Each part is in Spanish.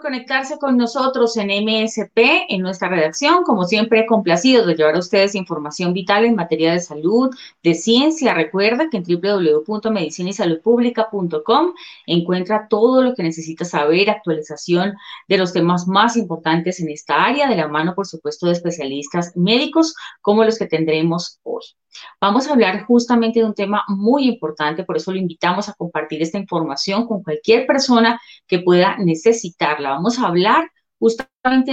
conectarse con nosotros en MSP, en nuestra redacción. Como siempre, complacidos de llevar a ustedes información vital en materia de salud, de ciencia. Recuerda que en www.medicinaysaludpublica.com encuentra todo lo que necesita saber, actualización de los temas más importantes en esta área, de la mano, por supuesto, de especialistas médicos como los que tendremos hoy. Vamos a hablar justamente de un tema muy importante, por eso lo invitamos a compartir esta información con cualquier persona que pueda necesitarla. Vamos a hablar justamente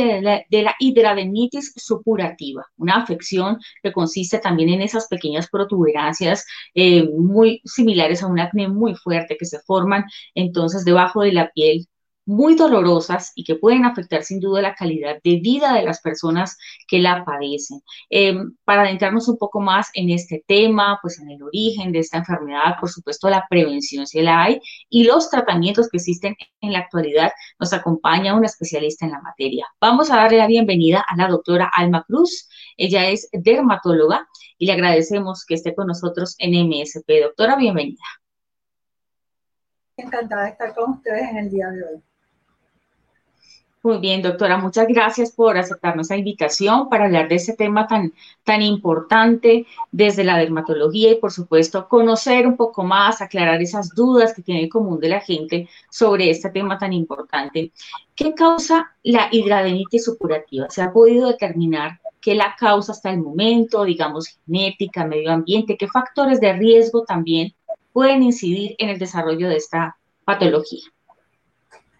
de la, hidradenitis supurativa, una afección que consiste también en esas pequeñas protuberancias eh, muy similares a un acné muy fuerte que se forman entonces debajo de la piel muy dolorosas y que pueden afectar sin duda la calidad de vida de las personas que la padecen. Em, para adentrarnos un poco más en este tema, pues en el origen de esta enfermedad, por supuesto la prevención si la hay y los tratamientos que existen en la actualidad, nos acompaña una especialista en la materia. Vamos a darle la bienvenida a la doctora Alma Cruz. Ella es dermatóloga y le agradecemos que esté con nosotros en MSP. Doctora, bienvenida. Encantada de estar con ustedes en el día de hoy. Muy bien, doctora, muchas gracias por aceptarnos esa invitación para hablar de este tema tan, tan importante desde la dermatología y, por supuesto, conocer un poco más, aclarar esas dudas que tiene el común de la gente sobre este tema tan importante. ¿Qué causa la hidradenitis supurativa? ¿Se ha podido determinar qué la causa hasta el momento, digamos, genética, medio ambiente? ¿Qué factores de riesgo también pueden incidir en el desarrollo de esta patología?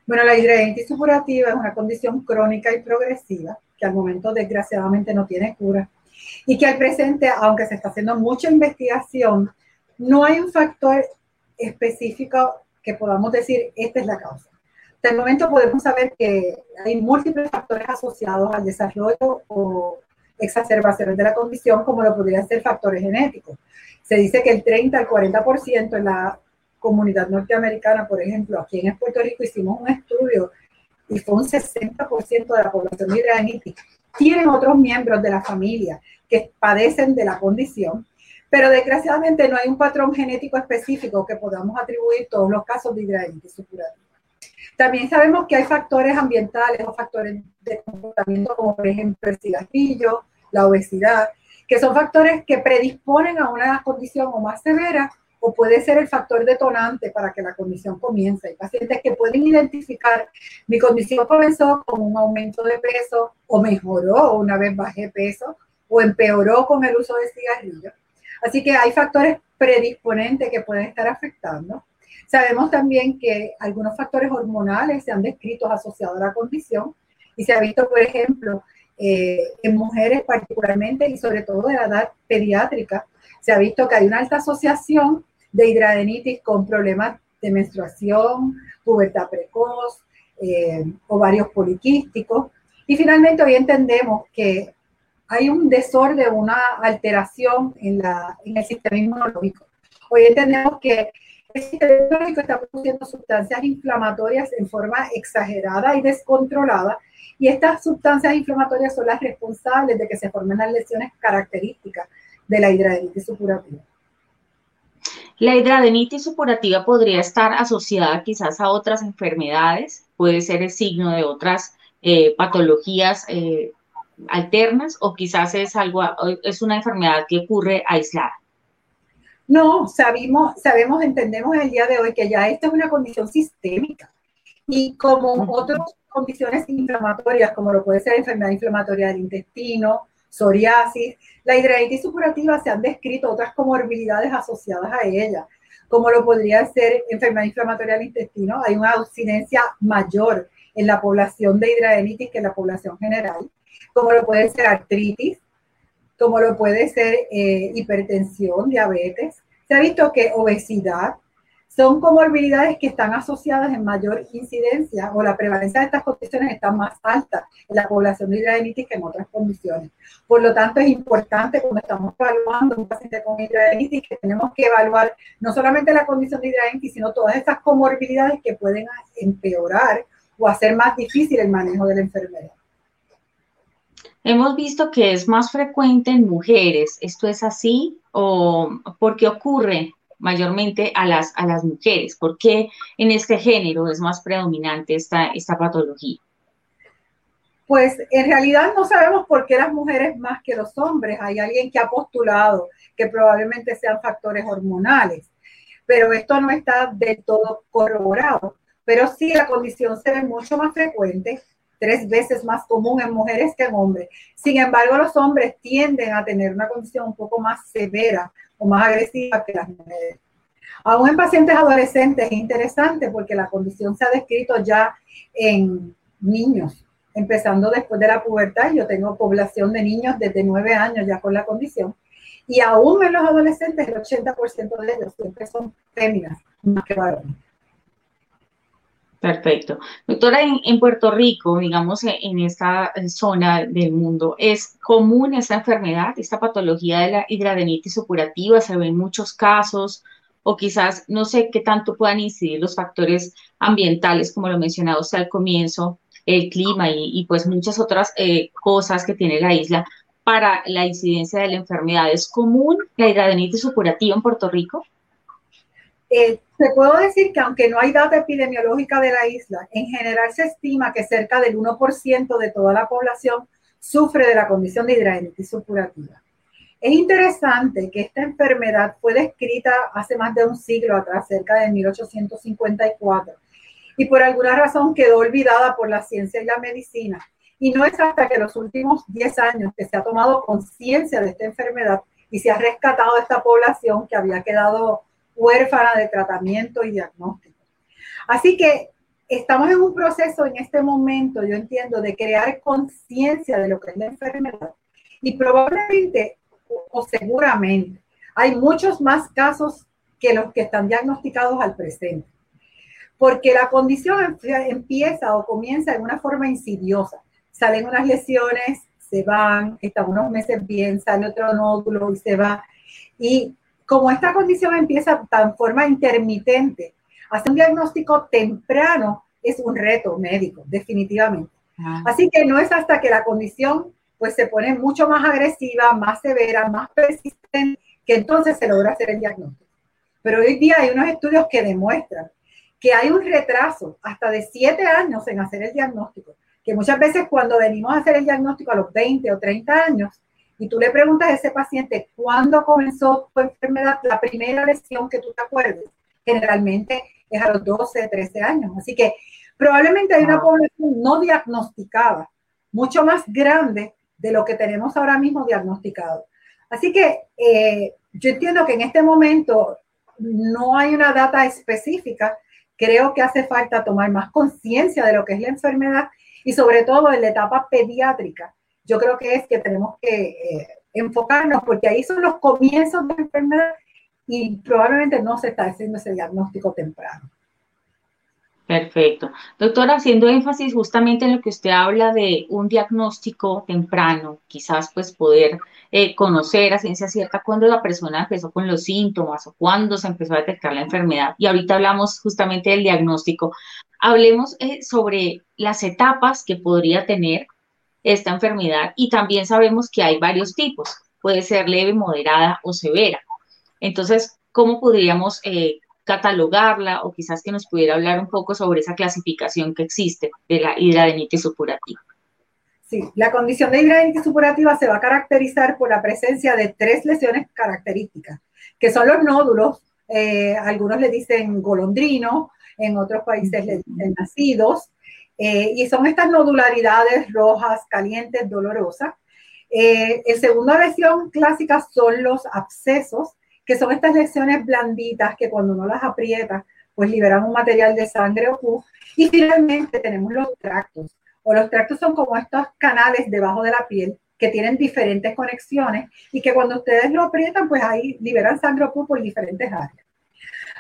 Bueno, la hidradenitis supurativa es una condición crónica y progresiva que al momento desgraciadamente no tiene cura y que al presente, aunque se está haciendo mucha investigación, no hay un factor específico que podamos decir esta es la causa. Hasta el momento podemos saber que hay múltiples factores asociados al desarrollo o exacerbaciones de la condición, como lo podrían ser factores genéticos. Se dice que el 30 al 40% en la comunidad norteamericana, por ejemplo, aquí en Puerto Rico hicimos un estudio y fue un 60% de la población hidradenitis. Tienen otros miembros de la familia que padecen de la condición, pero desgraciadamente no hay un patrón genético específico que podamos atribuir todos los casos de hidradenitis supurativa. También sabemos que hay factores ambientales o factores de comportamiento, como por ejemplo el cigarrillo, la obesidad, que son factores que predisponen a una condición o más severa o puede ser el factor detonante para que la condición comience. Hay pacientes que pueden identificar, mi condición comenzó con un aumento de peso o mejoró una vez bajé peso o empeoró con el uso de cigarrillos. Así que hay factores predisponentes que pueden estar afectando. Sabemos también que algunos factores hormonales se han descrito asociados a la condición y se ha visto, por ejemplo, eh, en mujeres particularmente y sobre todo de la edad pediátrica, se ha visto que hay una alta asociación de hidradenitis con problemas de menstruación, pubertad precoz, eh, ovarios poliquísticos. Y finalmente hoy entendemos que hay un desorden, una alteración en, la, en el sistema inmunológico. Hoy entendemos que el sistema inmunológico está produciendo sustancias inflamatorias en forma exagerada y descontrolada, y estas sustancias inflamatorias son las responsables de que se formen las lesiones características de la hidradenitis supurativa. La hidradenitis supurativa podría estar asociada quizás a otras enfermedades, puede ser el signo de otras eh, patologías eh, alternas o quizás es algo, es una enfermedad que ocurre aislada. No, sabemos, sabemos, entendemos el día de hoy que ya esta es una condición sistémica y como otras condiciones inflamatorias, como lo puede ser enfermedad inflamatoria del intestino, psoriasis. La hidradenitis supurativa se han descrito otras comorbilidades asociadas a ella, como lo podría ser enfermedad inflamatoria del intestino. Hay una incidencia mayor en la población de hidradenitis que en la población general, como lo puede ser artritis, como lo puede ser eh, hipertensión, diabetes. Se ha visto que obesidad, son comorbilidades que están asociadas en mayor incidencia o la prevalencia de estas condiciones está más alta en la población hidradenitis que en otras condiciones. Por lo tanto, es importante cuando estamos evaluando un paciente con hidradenitis que tenemos que evaluar no solamente la condición de hidradenitis, sino todas estas comorbilidades que pueden empeorar o hacer más difícil el manejo de la enfermedad. Hemos visto que es más frecuente en mujeres. ¿Esto es así o por qué ocurre mayormente a las, a las mujeres? ¿Por qué en este género es más predominante esta, esta patología? Pues en realidad no sabemos por qué las mujeres más que los hombres. Hay alguien que ha postulado que probablemente sean factores hormonales, pero esto no está del todo corroborado. Pero sí la condición se ve mucho más frecuente, tres veces más común en mujeres que en hombres. Sin embargo, los hombres tienden a tener una condición un poco más severa o más agresiva que las mujeres. Aún en pacientes adolescentes es interesante porque la condición se ha descrito ya en niños empezando después de la pubertad. Yo tengo población de niños desde nueve años ya con la condición. Y aún en los adolescentes, el 80% de ellos siempre son féminas, más que varones. Perfecto. Doctora, en, Puerto Rico, digamos, en esta zona del mundo, ¿es común esta enfermedad, esta patología de la hidradenitis supurativa? ¿Se ven muchos casos? O quizás, no sé qué tanto puedan incidir los factores ambientales, como lo mencionaba usted al comienzo, el clima y, pues muchas otras eh, cosas que tiene la isla para la incidencia de la enfermedad. ¿Es común la hidradenitis supurativa en Puerto Rico? Eh, te puedo decir que aunque no hay data epidemiológica de la isla, en general se estima que cerca del 1% de toda la población sufre de la condición de hidradenitis supurativa. Es interesante que esta enfermedad fue descrita hace más de un siglo atrás, cerca de 1854, y por alguna razón quedó olvidada por la ciencia y la medicina. Y no es hasta que los últimos 10 años que se ha tomado conciencia de esta enfermedad y se ha rescatado esta población que había quedado huérfana de tratamiento y diagnóstico. Así que estamos en un proceso en este momento, yo entiendo, de crear conciencia de lo que es la enfermedad y probablemente o seguramente hay muchos más casos que los que están diagnosticados al presente porque la condición empieza o comienza de una forma insidiosa. Salen unas lesiones, se van, están unos meses bien, sale otro nódulo y se va. Y como esta condición empieza de forma intermitente, hacer un diagnóstico temprano es un reto médico, definitivamente. Ah. Así que no es hasta que la condición pues se pone mucho más agresiva, más severa, más persistente, que entonces se logra hacer el diagnóstico. Pero hoy día hay unos estudios que demuestran que hay un retraso hasta de siete años en hacer el diagnóstico, que muchas veces cuando venimos a hacer el diagnóstico a los 20 o 30 años, y tú le preguntas a ese paciente cuándo comenzó tu enfermedad, la primera lesión que tú te acuerdes, generalmente es a los 12, 13 años. Así que probablemente hay una población no diagnosticada, mucho más grande de lo que tenemos ahora mismo diagnosticado. Así que eh, yo entiendo que en este momento no hay una data específica creo que hace falta tomar más conciencia de lo que es la enfermedad y sobre todo en la etapa pediátrica. Yo creo que es que tenemos que eh, enfocarnos porque ahí son los comienzos de la enfermedad y probablemente no se está haciendo ese diagnóstico temprano. Perfecto. Doctora, haciendo énfasis justamente en lo que usted habla de un diagnóstico temprano, quizás pues poder eh, conocer a ciencia cierta cuándo la persona empezó con los síntomas o cuándo se empezó a detectar la enfermedad. Y ahorita hablamos justamente del diagnóstico. Hablemos eh, sobre las etapas que podría tener esta enfermedad y también sabemos que hay varios tipos. Puede ser leve, moderada o severa. Entonces, ¿cómo podríamos eh, catalogarla o quizás que nos pudiera hablar un poco sobre esa clasificación que existe de la hidradenitis supurativa. Sí, la condición de hidradenitis supurativa se va a caracterizar por la presencia de tres lesiones características, que son los nódulos, eh, algunos le dicen golondrino, en otros países le dicen nacidos, eh, y son estas nodularidades rojas, calientes, dolorosas. Eh, el segunda lesión clásica son los abscesos, que son estas lesiones blanditas que cuando uno las aprieta, pues liberan un material de sangre o pus. Y finalmente tenemos los tractos, o los tractos son como estos canales debajo de la piel que tienen diferentes conexiones y que cuando ustedes lo aprietan, pues ahí liberan sangre o pus por diferentes áreas.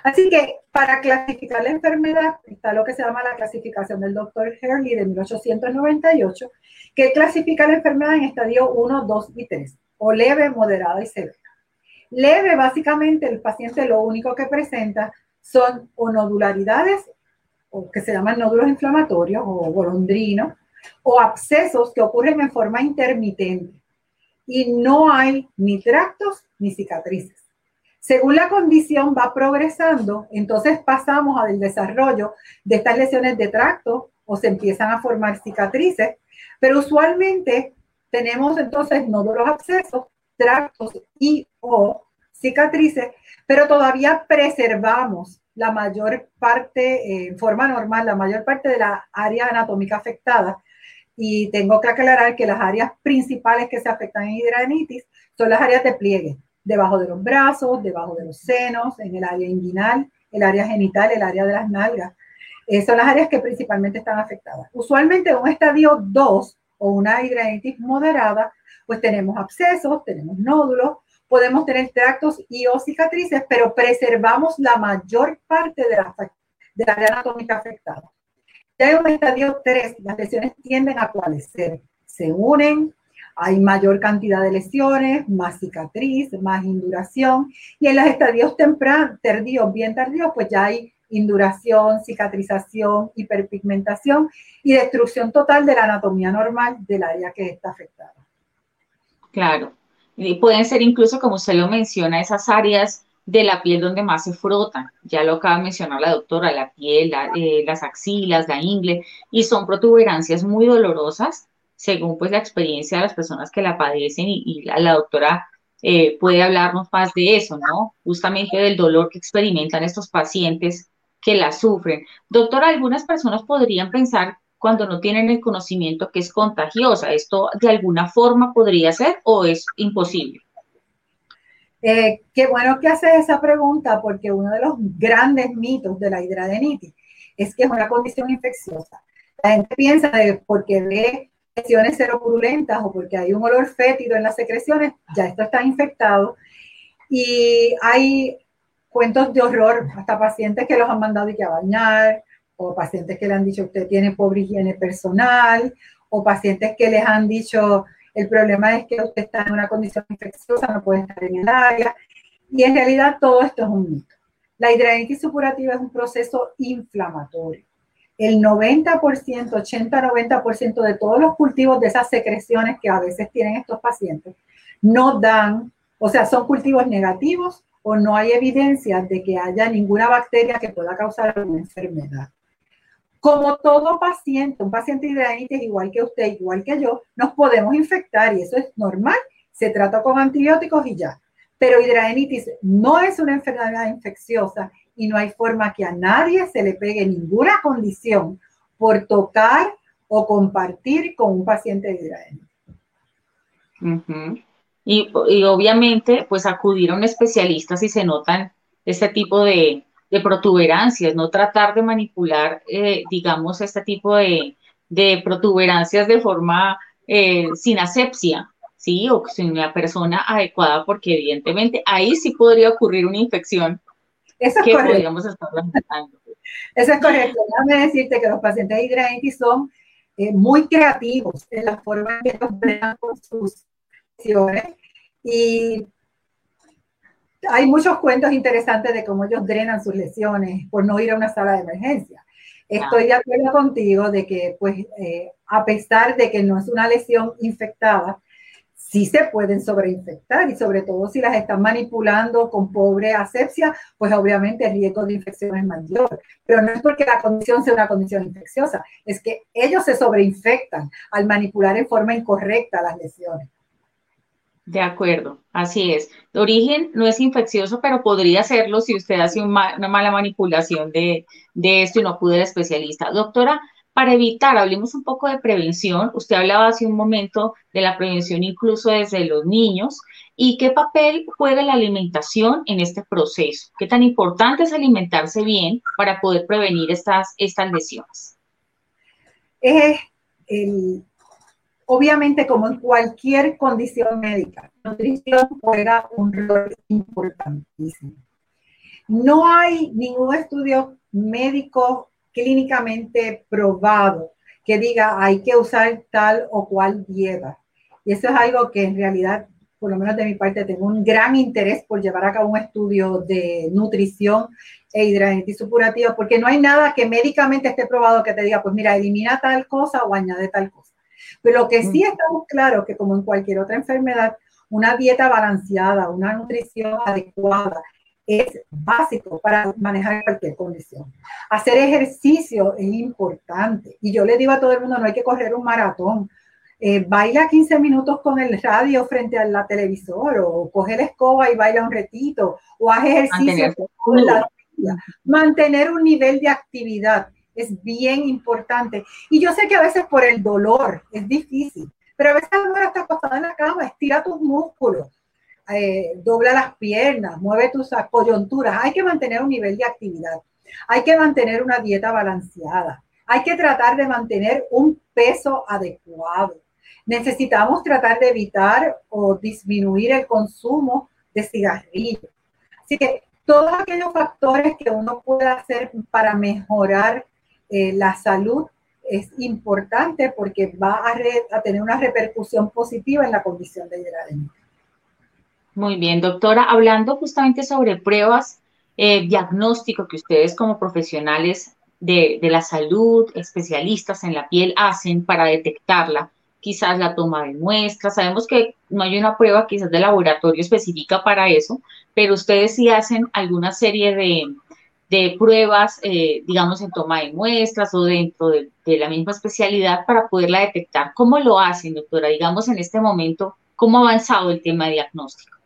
Así que para clasificar la enfermedad está lo que se llama la clasificación del doctor Hurley de 1898, que clasifica la enfermedad en estadio 1, 2 y 3, o leve, moderada y severa. Leve, básicamente, el paciente lo único que presenta son o nodularidades, o que se llaman nódulos inflamatorios o golondrinos, o abscesos que ocurren en forma intermitente. Y no hay ni tractos ni cicatrices. Según la condición va progresando, entonces pasamos al desarrollo de estas lesiones de tracto o se empiezan a formar cicatrices, pero usualmente tenemos entonces nódulos abscesos, tractos y o cicatrices, pero todavía preservamos la mayor parte, eh, en forma normal, la mayor parte de la área anatómica afectada. Y tengo que aclarar que las áreas principales que se afectan en hidradenitis son las áreas de pliegue, debajo de los brazos, debajo de los senos, en el área inguinal, el área genital, el área de las nalgas. Eh, son las áreas que principalmente están afectadas. Usualmente en un estadio 2 o una hidradenitis moderada, pues tenemos abscesos, tenemos nódulos, podemos tener tractos y o cicatrices, pero preservamos la mayor parte de la, de la área anatómica afectada. Ya en un estadio 3, las lesiones tienden a coalescer, se unen, hay mayor cantidad de lesiones, más cicatriz, más induración, y en los estadios tempranos, tardíos, bien tardíos, pues ya hay induración, cicatrización, hiperpigmentación y destrucción total de la anatomía normal del área que está afectada. Claro. Y pueden ser incluso, como usted lo menciona, esas áreas de la piel donde más se frotan. Ya lo acaba de mencionar la doctora, la piel, eh, las axilas, la ingle, y son protuberancias muy dolorosas, según pues la experiencia de las personas que la padecen, y, la, doctora eh, puede hablarnos más de eso, ¿no? Justamente del dolor que experimentan estos pacientes que la sufren. Doctora, algunas personas podrían pensar cuando no tienen el conocimiento que es contagiosa. ¿Esto de alguna forma podría ser o es imposible? Eh, qué bueno que hace esa pregunta porque uno de los grandes mitos de la hidradenitis es que es una condición infecciosa. La gente piensa de porque ve lesiones seropurulentas o porque hay un olor fétido en las secreciones, ya esto está infectado. Y hay cuentos de horror, hasta pacientes que los han mandado y a bañar, o pacientes que le han dicho usted tiene pobre higiene personal, o pacientes que les han dicho el problema es que usted está en una condición infecciosa, no puede estar en el área. Y en realidad todo esto es un mito. La hidradenitis supurativa es un proceso inflamatorio. El 90%, 80-90% de todos los cultivos de esas secreciones que a veces tienen estos pacientes no dan, o sea, son cultivos negativos o no hay evidencia de que haya ninguna bacteria que pueda causar una enfermedad. Como todo paciente, un paciente hidradenitis igual que usted, igual que yo, nos podemos infectar y eso es normal. Se trata con antibióticos y ya. Pero hidradenitis no es una enfermedad infecciosa y no hay forma que a nadie se le pegue ninguna condición por tocar o compartir con un paciente de hidradenitis. y, obviamente, pues acudir a un especialista si se notan este tipo de, de protuberancias, no tratar de manipular, eh, digamos, este tipo de, protuberancias de forma eh, sin asepsia, ¿sí? O sin la persona adecuada, porque evidentemente ahí sí podría ocurrir una infección Eso es que podríamos estar. Eso es correcto. Déjame decirte que los pacientes de hidradenitis son eh, muy creativos en la forma en que los con sus lesiones y hay muchos cuentos interesantes de cómo ellos drenan sus lesiones por no ir a una sala de emergencia. Estoy de acuerdo contigo de que, pues, eh, a pesar de que no es una lesión infectada, sí se pueden sobreinfectar y sobre todo si las están manipulando con pobre asepsia, pues obviamente el riesgo de infección es mayor. Pero no es porque la condición sea una condición infecciosa, es que ellos se sobreinfectan al manipular en forma incorrecta las lesiones. De acuerdo, así es. De origen no es infeccioso, pero podría serlo si usted hace una mala manipulación de, esto y no acude al especialista. Doctora, para evitar, hablemos un poco de prevención. Usted hablaba hace un momento de la prevención incluso desde los niños. ¿Y qué papel juega la alimentación en este proceso? ¿Qué tan importante es alimentarse bien para poder prevenir estas, estas lesiones? Obviamente, como en cualquier condición médica, la nutrición juega un rol importantísimo. No hay ningún estudio médico clínicamente probado que diga hay que usar tal o cual dieta. Y eso es algo que en realidad, por lo menos de mi parte, tengo un gran interés por llevar a cabo un estudio de nutrición e hidradenitis supurativa, porque no hay nada que médicamente esté probado que te diga, pues mira, elimina tal cosa o añade tal cosa. Pero lo que sí estamos claros que como en cualquier otra enfermedad, una dieta balanceada, una nutrición adecuada es básico para manejar cualquier condición. Hacer ejercicio es importante. Y yo le digo a todo el mundo, no hay que correr un maratón. Eh, baila 15 minutos con el radio frente a la televisor o coge la escoba y baila un retito o haz ejercicio. Mantener un nivel de actividad es bien importante. Y yo sé que a veces por el dolor es difícil, pero a veces no estás acostada en la cama, estira tus músculos, eh, dobla las piernas, mueve tus coyunturas. Hay que mantener un nivel de actividad. Hay que mantener una dieta balanceada. Hay que tratar de mantener un peso adecuado. Necesitamos tratar de evitar o disminuir el consumo de cigarrillos. Así que todos aquellos factores que uno pueda hacer para mejorar eh, la salud es importante porque va a, tener una repercusión positiva en la condición de hidradenitis. Muy bien, doctora. Hablando justamente sobre pruebas, eh, diagnóstico que ustedes como profesionales de, la salud, especialistas en la piel, hacen para detectarla, quizás la toma de muestras. Sabemos que no hay una prueba quizás de laboratorio específica para eso, pero ustedes sí hacen alguna serie de, pruebas, eh, digamos, en toma de muestras o dentro de, de, la misma especialidad para poderla detectar. ¿Cómo lo hacen, doctora? Digamos, en este momento, ¿cómo ha avanzado el tema de diagnóstico?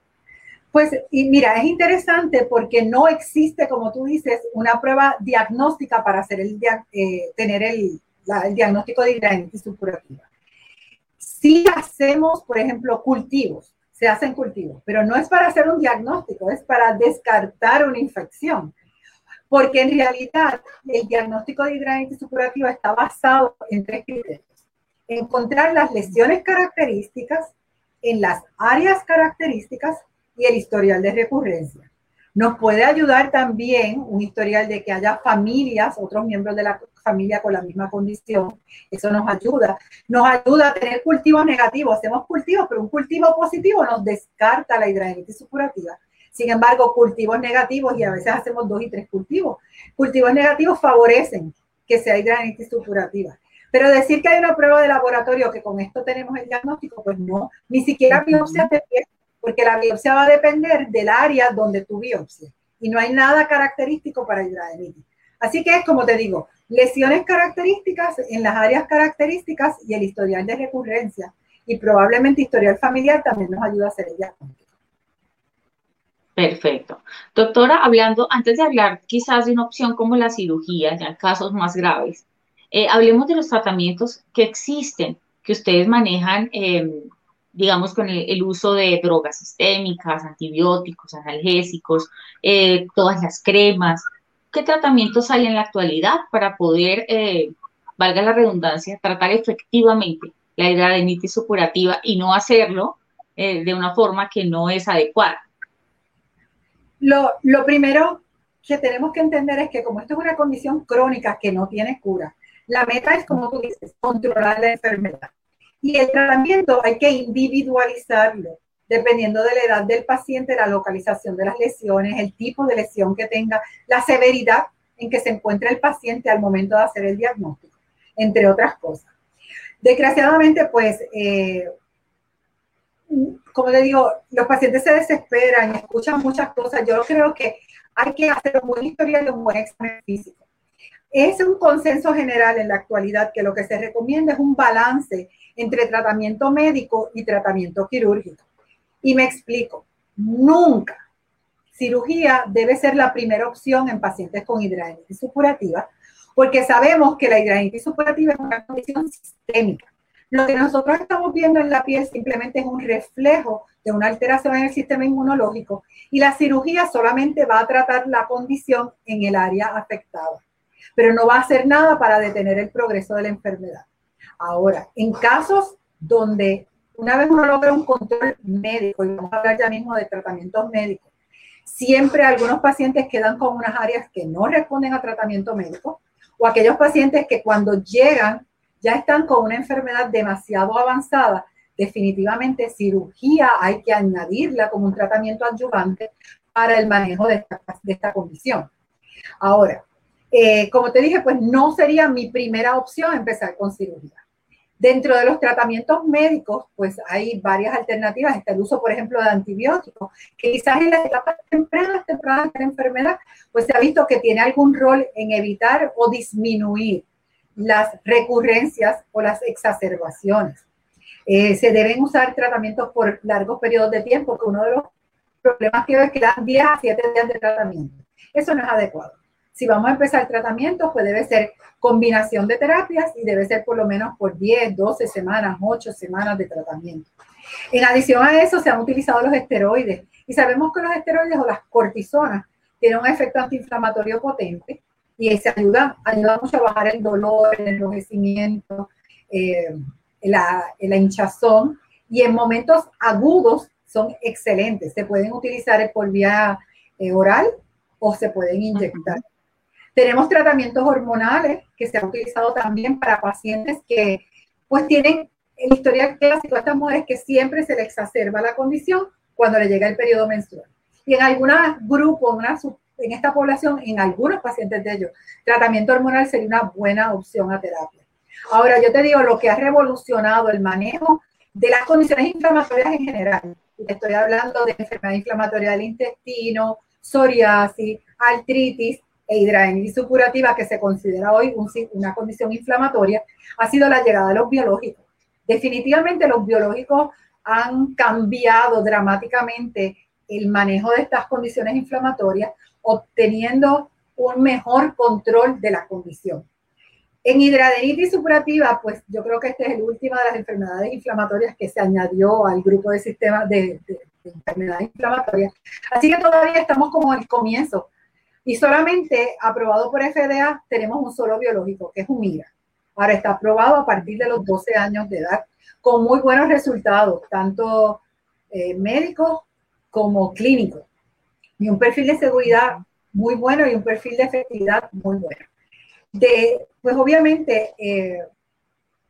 Pues, y mira, es interesante porque no existe, como tú dices, una prueba diagnóstica para hacer el, eh, tener el, diagnóstico de hidradenitis supurativa. Sí hacemos, por ejemplo, cultivos, se hacen cultivos, pero no es para hacer un diagnóstico, es para descartar una infección. Porque en realidad el diagnóstico de hidradenitis supurativa está basado en tres criterios. Encontrar las lesiones características en las áreas características y el historial de recurrencia. Nos puede ayudar también un historial de que haya familias, otros miembros de la familia con la misma condición. Eso nos ayuda. Nos ayuda a tener cultivos negativos. Hacemos cultivos, pero un cultivo positivo nos descarta la hidradenitis supurativa. Sin embargo, cultivos negativos, y a veces hacemos dos y tres cultivos, cultivos negativos favorecen que sea hidradenitis supurativa. Pero decir que hay una prueba de laboratorio que con esto tenemos el diagnóstico, pues no, ni siquiera biopsia de piel porque la biopsia va a depender del área donde tu biopsia y no hay nada característico para hidradenitis. Así que es como te digo, lesiones características en las áreas características y el historial de recurrencia y probablemente historial familiar también nos ayuda a hacer el diagnóstico. Perfecto. Doctora, hablando, antes de hablar quizás de una opción como la cirugía, en casos más graves, eh, hablemos de los tratamientos que existen, que ustedes manejan eh, digamos, con el, uso de drogas sistémicas, antibióticos, analgésicos, eh, todas las cremas. ¿Qué tratamientos hay en la actualidad para poder, eh, valga la redundancia, tratar efectivamente la hidradenitis supurativa y no hacerlo eh, de una forma que no es adecuada? Lo, lo primero que tenemos que entender es que como esto es una condición crónica que no tiene cura, la meta es, como tú dices, controlar la enfermedad. Y el tratamiento hay que individualizarlo, dependiendo de la edad del paciente, la localización de las lesiones, el tipo de lesión que tenga, la severidad en que se encuentra el paciente al momento de hacer el diagnóstico, entre otras cosas. Desgraciadamente, pues, eh, como le digo, los pacientes se desesperan, escuchan muchas cosas. Yo creo que hay que hacer un buen historial y un buen examen físico. Es un consenso general en la actualidad que lo que se recomienda es un balance entre tratamiento médico y tratamiento quirúrgico. Y me explico, nunca cirugía debe ser la primera opción en pacientes con hidradenitis supurativa, porque sabemos que la hidradenitis supurativa es una condición sistémica. Lo que nosotros estamos viendo en la piel simplemente es un reflejo de una alteración en el sistema inmunológico y la cirugía solamente va a tratar la condición en el área afectada, pero no va a hacer nada para detener el progreso de la enfermedad. Ahora, en casos donde una vez uno logra un control médico, y vamos a hablar ya mismo de tratamientos médicos, siempre algunos pacientes quedan con unas áreas que no responden a tratamiento médico, o aquellos pacientes que cuando llegan ya están con una enfermedad demasiado avanzada, definitivamente cirugía hay que añadirla como un tratamiento adyuvante para el manejo de esta, condición. Ahora, eh, como te dije, pues no sería mi primera opción empezar con cirugía Dentro de los tratamientos médicos, pues hay varias alternativas. Está el uso, por ejemplo, de antibióticos, que quizás en las etapas tempranas, tempranas de la enfermedad, pues se ha visto que tiene algún rol en evitar o disminuir las recurrencias o las exacerbaciones. Eh, se deben usar tratamientos por largos periodos de tiempo, que uno de los problemas que es que dan 10 a 7 días de tratamiento. Eso no es adecuado. Si vamos a empezar el tratamiento, pues debe ser combinación de terapias y debe ser por lo menos por 10, 12 semanas, 8 semanas de tratamiento. En adición a eso, se han utilizado los esteroides y sabemos que los esteroides o las cortisonas tienen un efecto antiinflamatorio potente y se ayuda, mucho a bajar el dolor, el enrojecimiento, eh, la, la hinchazón y en momentos agudos son excelentes. Se pueden utilizar por vía eh, oral o se pueden inyectar. Tenemos tratamientos hormonales que se han utilizado también para pacientes que pues tienen el historial clásico de estas mujeres que siempre se les exacerba la condición cuando le llega el periodo menstrual. Y en algunos grupos, en esta población, en algunos pacientes de ellos, tratamiento hormonal sería una buena opción a terapia. Ahora, yo te digo, lo que ha revolucionado el manejo de las condiciones inflamatorias en general, estoy hablando de enfermedad inflamatoria del intestino, psoriasis, artritis, e hidradenitis supurativa, que se considera hoy una condición inflamatoria, ha sido la llegada de los biológicos. Definitivamente los biológicos han cambiado dramáticamente el manejo de estas condiciones inflamatorias, obteniendo un mejor control de la condición. En hidradenitis supurativa, pues yo creo que esta es la última de las enfermedades inflamatorias que se añadió al grupo de sistemas de, de enfermedades inflamatorias. Así que todavía estamos como el comienzo y solamente aprobado por FDA tenemos un solo biológico, que es Humira. Ahora está aprobado a partir de los 12 años de edad, con muy buenos resultados, tanto eh, médicos como clínicos. Y un perfil de seguridad muy bueno y un perfil de efectividad muy bueno. De, pues obviamente eh,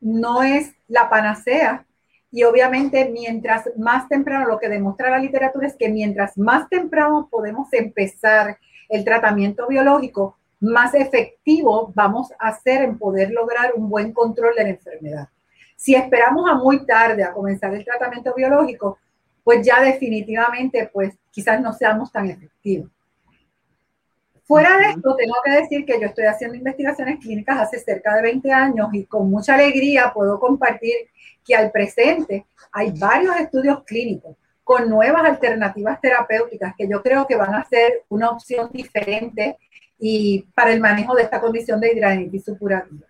no es la panacea y obviamente mientras más temprano, lo que demuestra la literatura es que mientras más temprano podemos empezar el tratamiento biológico, más efectivo vamos a ser en poder lograr un buen control de la enfermedad. Si esperamos a muy tarde a comenzar el tratamiento biológico, pues ya definitivamente, pues quizás no seamos tan efectivos. Fuera de esto, tengo que decir que yo estoy haciendo investigaciones clínicas hace cerca de 20 años y con mucha alegría puedo compartir que al presente hay varios estudios clínicos con nuevas alternativas terapéuticas que yo creo que van a ser una opción diferente y para el manejo de esta condición de hidradenitis supurativa.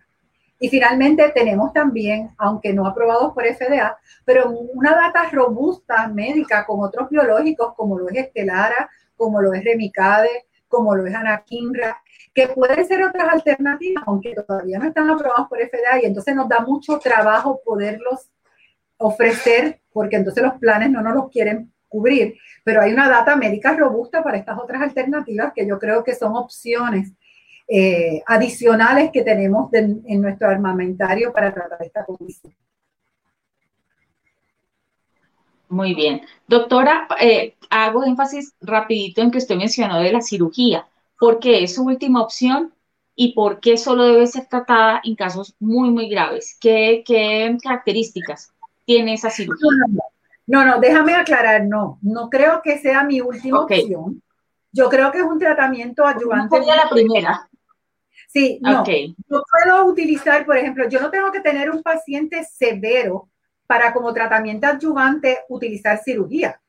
Y finalmente tenemos también, aunque no aprobados por FDA, pero una data robusta médica con otros biológicos como lo es Estelara, como lo es Remicade, como lo es Anakinra, que pueden ser otras alternativas, aunque todavía no están aprobados por FDA y entonces nos da mucho trabajo poderlos ofrecer, porque entonces los planes no nos los quieren cubrir. Pero hay una data médica robusta para estas otras alternativas que yo creo que son opciones eh, adicionales que tenemos en nuestro armamentario para tratar esta condición. Muy bien. Doctora, eh, hago énfasis rapidito en que usted mencionó de la cirugía. ¿Por qué es su última opción y por qué solo debe ser tratada en casos muy, muy graves? ¿Qué, qué características tiene esa cirugía. No, no, déjame aclarar, no, no creo que sea mi última opción. Yo creo que es un tratamiento ayudante. No la primera. Sí, no. Yo puedo utilizar, por ejemplo, yo no tengo que tener un paciente severo para como tratamiento adyuvante utilizar cirugía.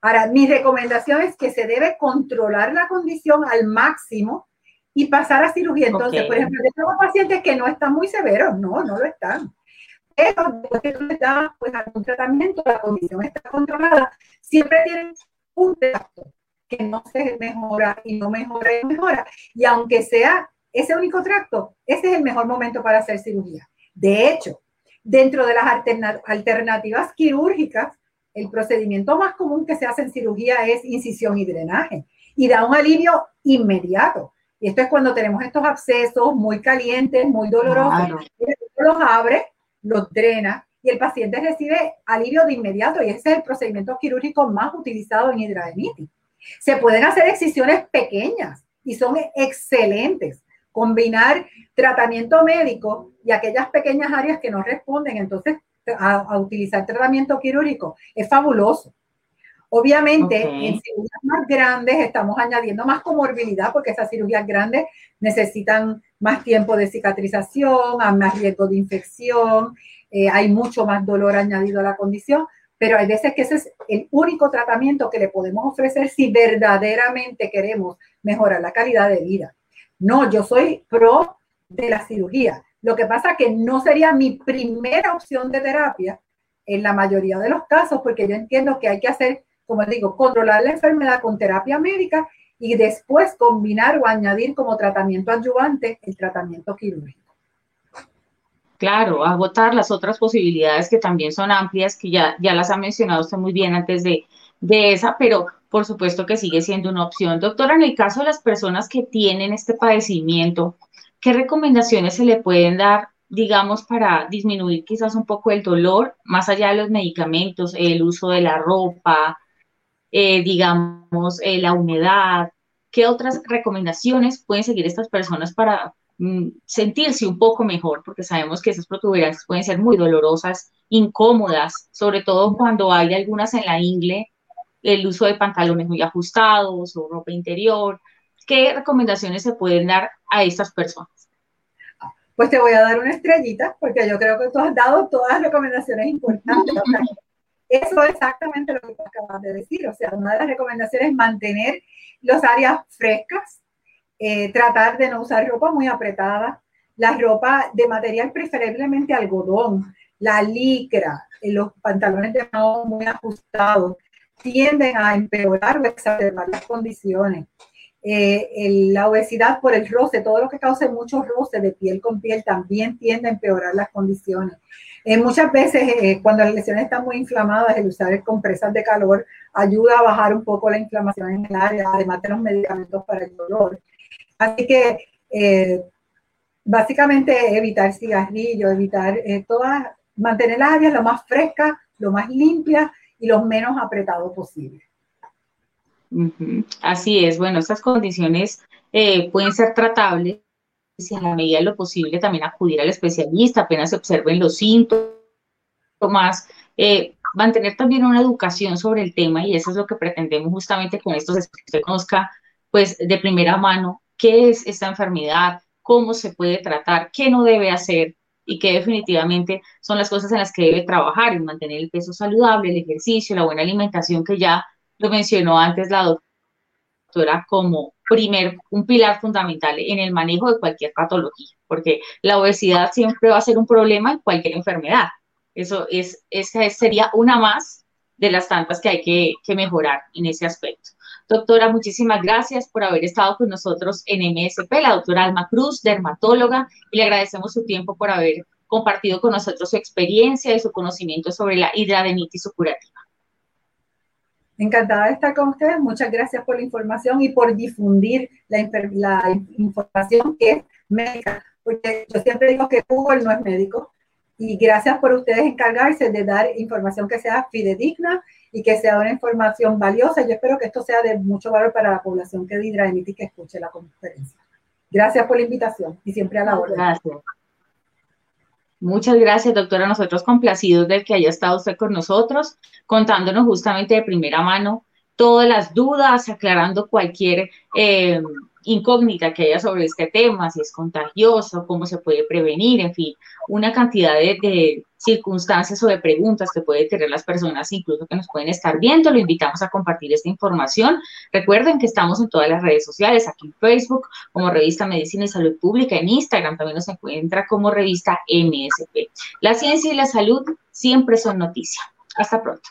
Ahora, mi recomendación es que se debe controlar la condición al máximo y pasar a cirugía. Entonces, por ejemplo, yo tengo pacientes que no están muy severos, no, no lo están pero después que tú le das pues, algún tratamiento, la condición está controlada, siempre tienes un tracto que no se mejora y no mejora y mejora. Y aunque sea ese único tracto, ese es el mejor momento para hacer cirugía. De hecho, dentro de las alternativas quirúrgicas, el procedimiento más común que se hace en cirugía es incisión y drenaje y da un alivio inmediato. Y esto es cuando tenemos estos abscesos muy calientes, muy dolorosos. Los abre los drena y el paciente recibe alivio de inmediato y ese es el procedimiento quirúrgico más utilizado en hidradenitis. Se pueden hacer excisiones pequeñas y son excelentes Combinar tratamiento médico y aquellas pequeñas áreas que no responden, entonces a, utilizar tratamiento quirúrgico es fabuloso. Obviamente, en cirugías más grandes estamos añadiendo más comorbilidad porque esas cirugías grandes necesitan más tiempo de cicatrización, más riesgo de infección, eh, hay mucho más dolor añadido a la condición, pero hay veces que ese es el único tratamiento que le podemos ofrecer si verdaderamente queremos mejorar la calidad de vida. No, yo soy pro de la cirugía. Lo que pasa que no sería mi primera opción de terapia en la mayoría de los casos, porque yo entiendo que hay que hacer, como digo, controlar la enfermedad con terapia médica y después combinar o añadir como tratamiento adyuvante el tratamiento quirúrgico. Claro, agotar las otras posibilidades que también son amplias, que ya, ya las ha mencionado usted muy bien antes de, de esa, pero por supuesto que sigue siendo una opción. Doctora, en el caso de las personas que tienen este padecimiento, ¿qué recomendaciones se le pueden dar, digamos, para disminuir quizás un poco el dolor, más allá de los medicamentos, el uso de la ropa, eh, digamos, eh, la humedad? ¿Qué otras recomendaciones pueden seguir estas personas para mm, sentirse un poco mejor? Porque sabemos que esas protuberancias pueden ser muy dolorosas, incómodas, sobre todo cuando hay algunas en la ingle, el uso de pantalones muy ajustados o ropa interior. ¿Qué recomendaciones se pueden dar a estas personas? Pues te voy a dar una estrellita, porque yo creo que tú has dado todas las recomendaciones importantes. Eso es exactamente lo que acabas de decir. O sea, una de las recomendaciones es mantener las áreas frescas, eh, tratar de no usar ropa muy apretada, la ropa de material preferiblemente algodón, la licra, eh, los pantalones de mano muy ajustados, tienden a empeorar o exacerbar las condiciones. Eh, la obesidad por el roce, todo lo que cause mucho roce de piel con piel también tiende a empeorar las condiciones. Eh, muchas veces eh, cuando las lesiones están muy inflamadas, el usar compresas de calor ayuda a bajar un poco la inflamación en el área, además de los medicamentos para el dolor. Así que básicamente evitar cigarrillos, evitar todas, mantener las áreas lo más frescas, lo más limpias y lo menos apretados posible. Así es, bueno, estas condiciones eh, pueden ser tratables si en la medida de lo posible también acudir al especialista, apenas se observen los síntomas, eh, mantener también una educación sobre el tema y eso es lo que pretendemos justamente con esto, que usted conozca pues de primera mano qué es esta enfermedad, cómo se puede tratar, qué no debe hacer y que definitivamente son las cosas en las que debe trabajar, en mantener el peso saludable, el ejercicio, la buena alimentación que ya lo mencionó antes la doctora como primer, un pilar fundamental en el manejo de cualquier patología, porque la obesidad siempre va a ser un problema en cualquier enfermedad. Eso es, esa sería una más de las tantas que hay que, que mejorar en ese aspecto. Doctora, muchísimas gracias por haber estado con nosotros en MSP, la doctora Alma Cruz, dermatóloga, y le agradecemos su tiempo por haber compartido con nosotros su experiencia y su conocimiento sobre la hidradenitis supurativa. Encantada de estar con ustedes. Muchas gracias por la información y por difundir la, información que es médica, porque yo siempre digo que Google no es médico. Y gracias por ustedes encargarse de dar información que sea fidedigna y que sea una información valiosa. Yo espero que esto sea de mucho valor para la población que de y que escuche la conferencia. Gracias por la invitación y siempre a la orden. Gracias. Muchas gracias, doctora. Nosotros complacidos de que haya estado usted con nosotros, contándonos justamente de primera mano todas las dudas, aclarando cualquier eh, incógnita que haya sobre este tema, si es contagioso, cómo se puede prevenir, en fin, una cantidad de, circunstancias o de preguntas que pueden tener las personas, incluso que nos pueden estar viendo. Lo invitamos a compartir esta información. Recuerden que estamos en todas las redes sociales, aquí en Facebook, como Revista Medicina y Salud Pública, en Instagram también nos encuentra como Revista MSP. La ciencia y la salud siempre son noticia. Hasta pronto.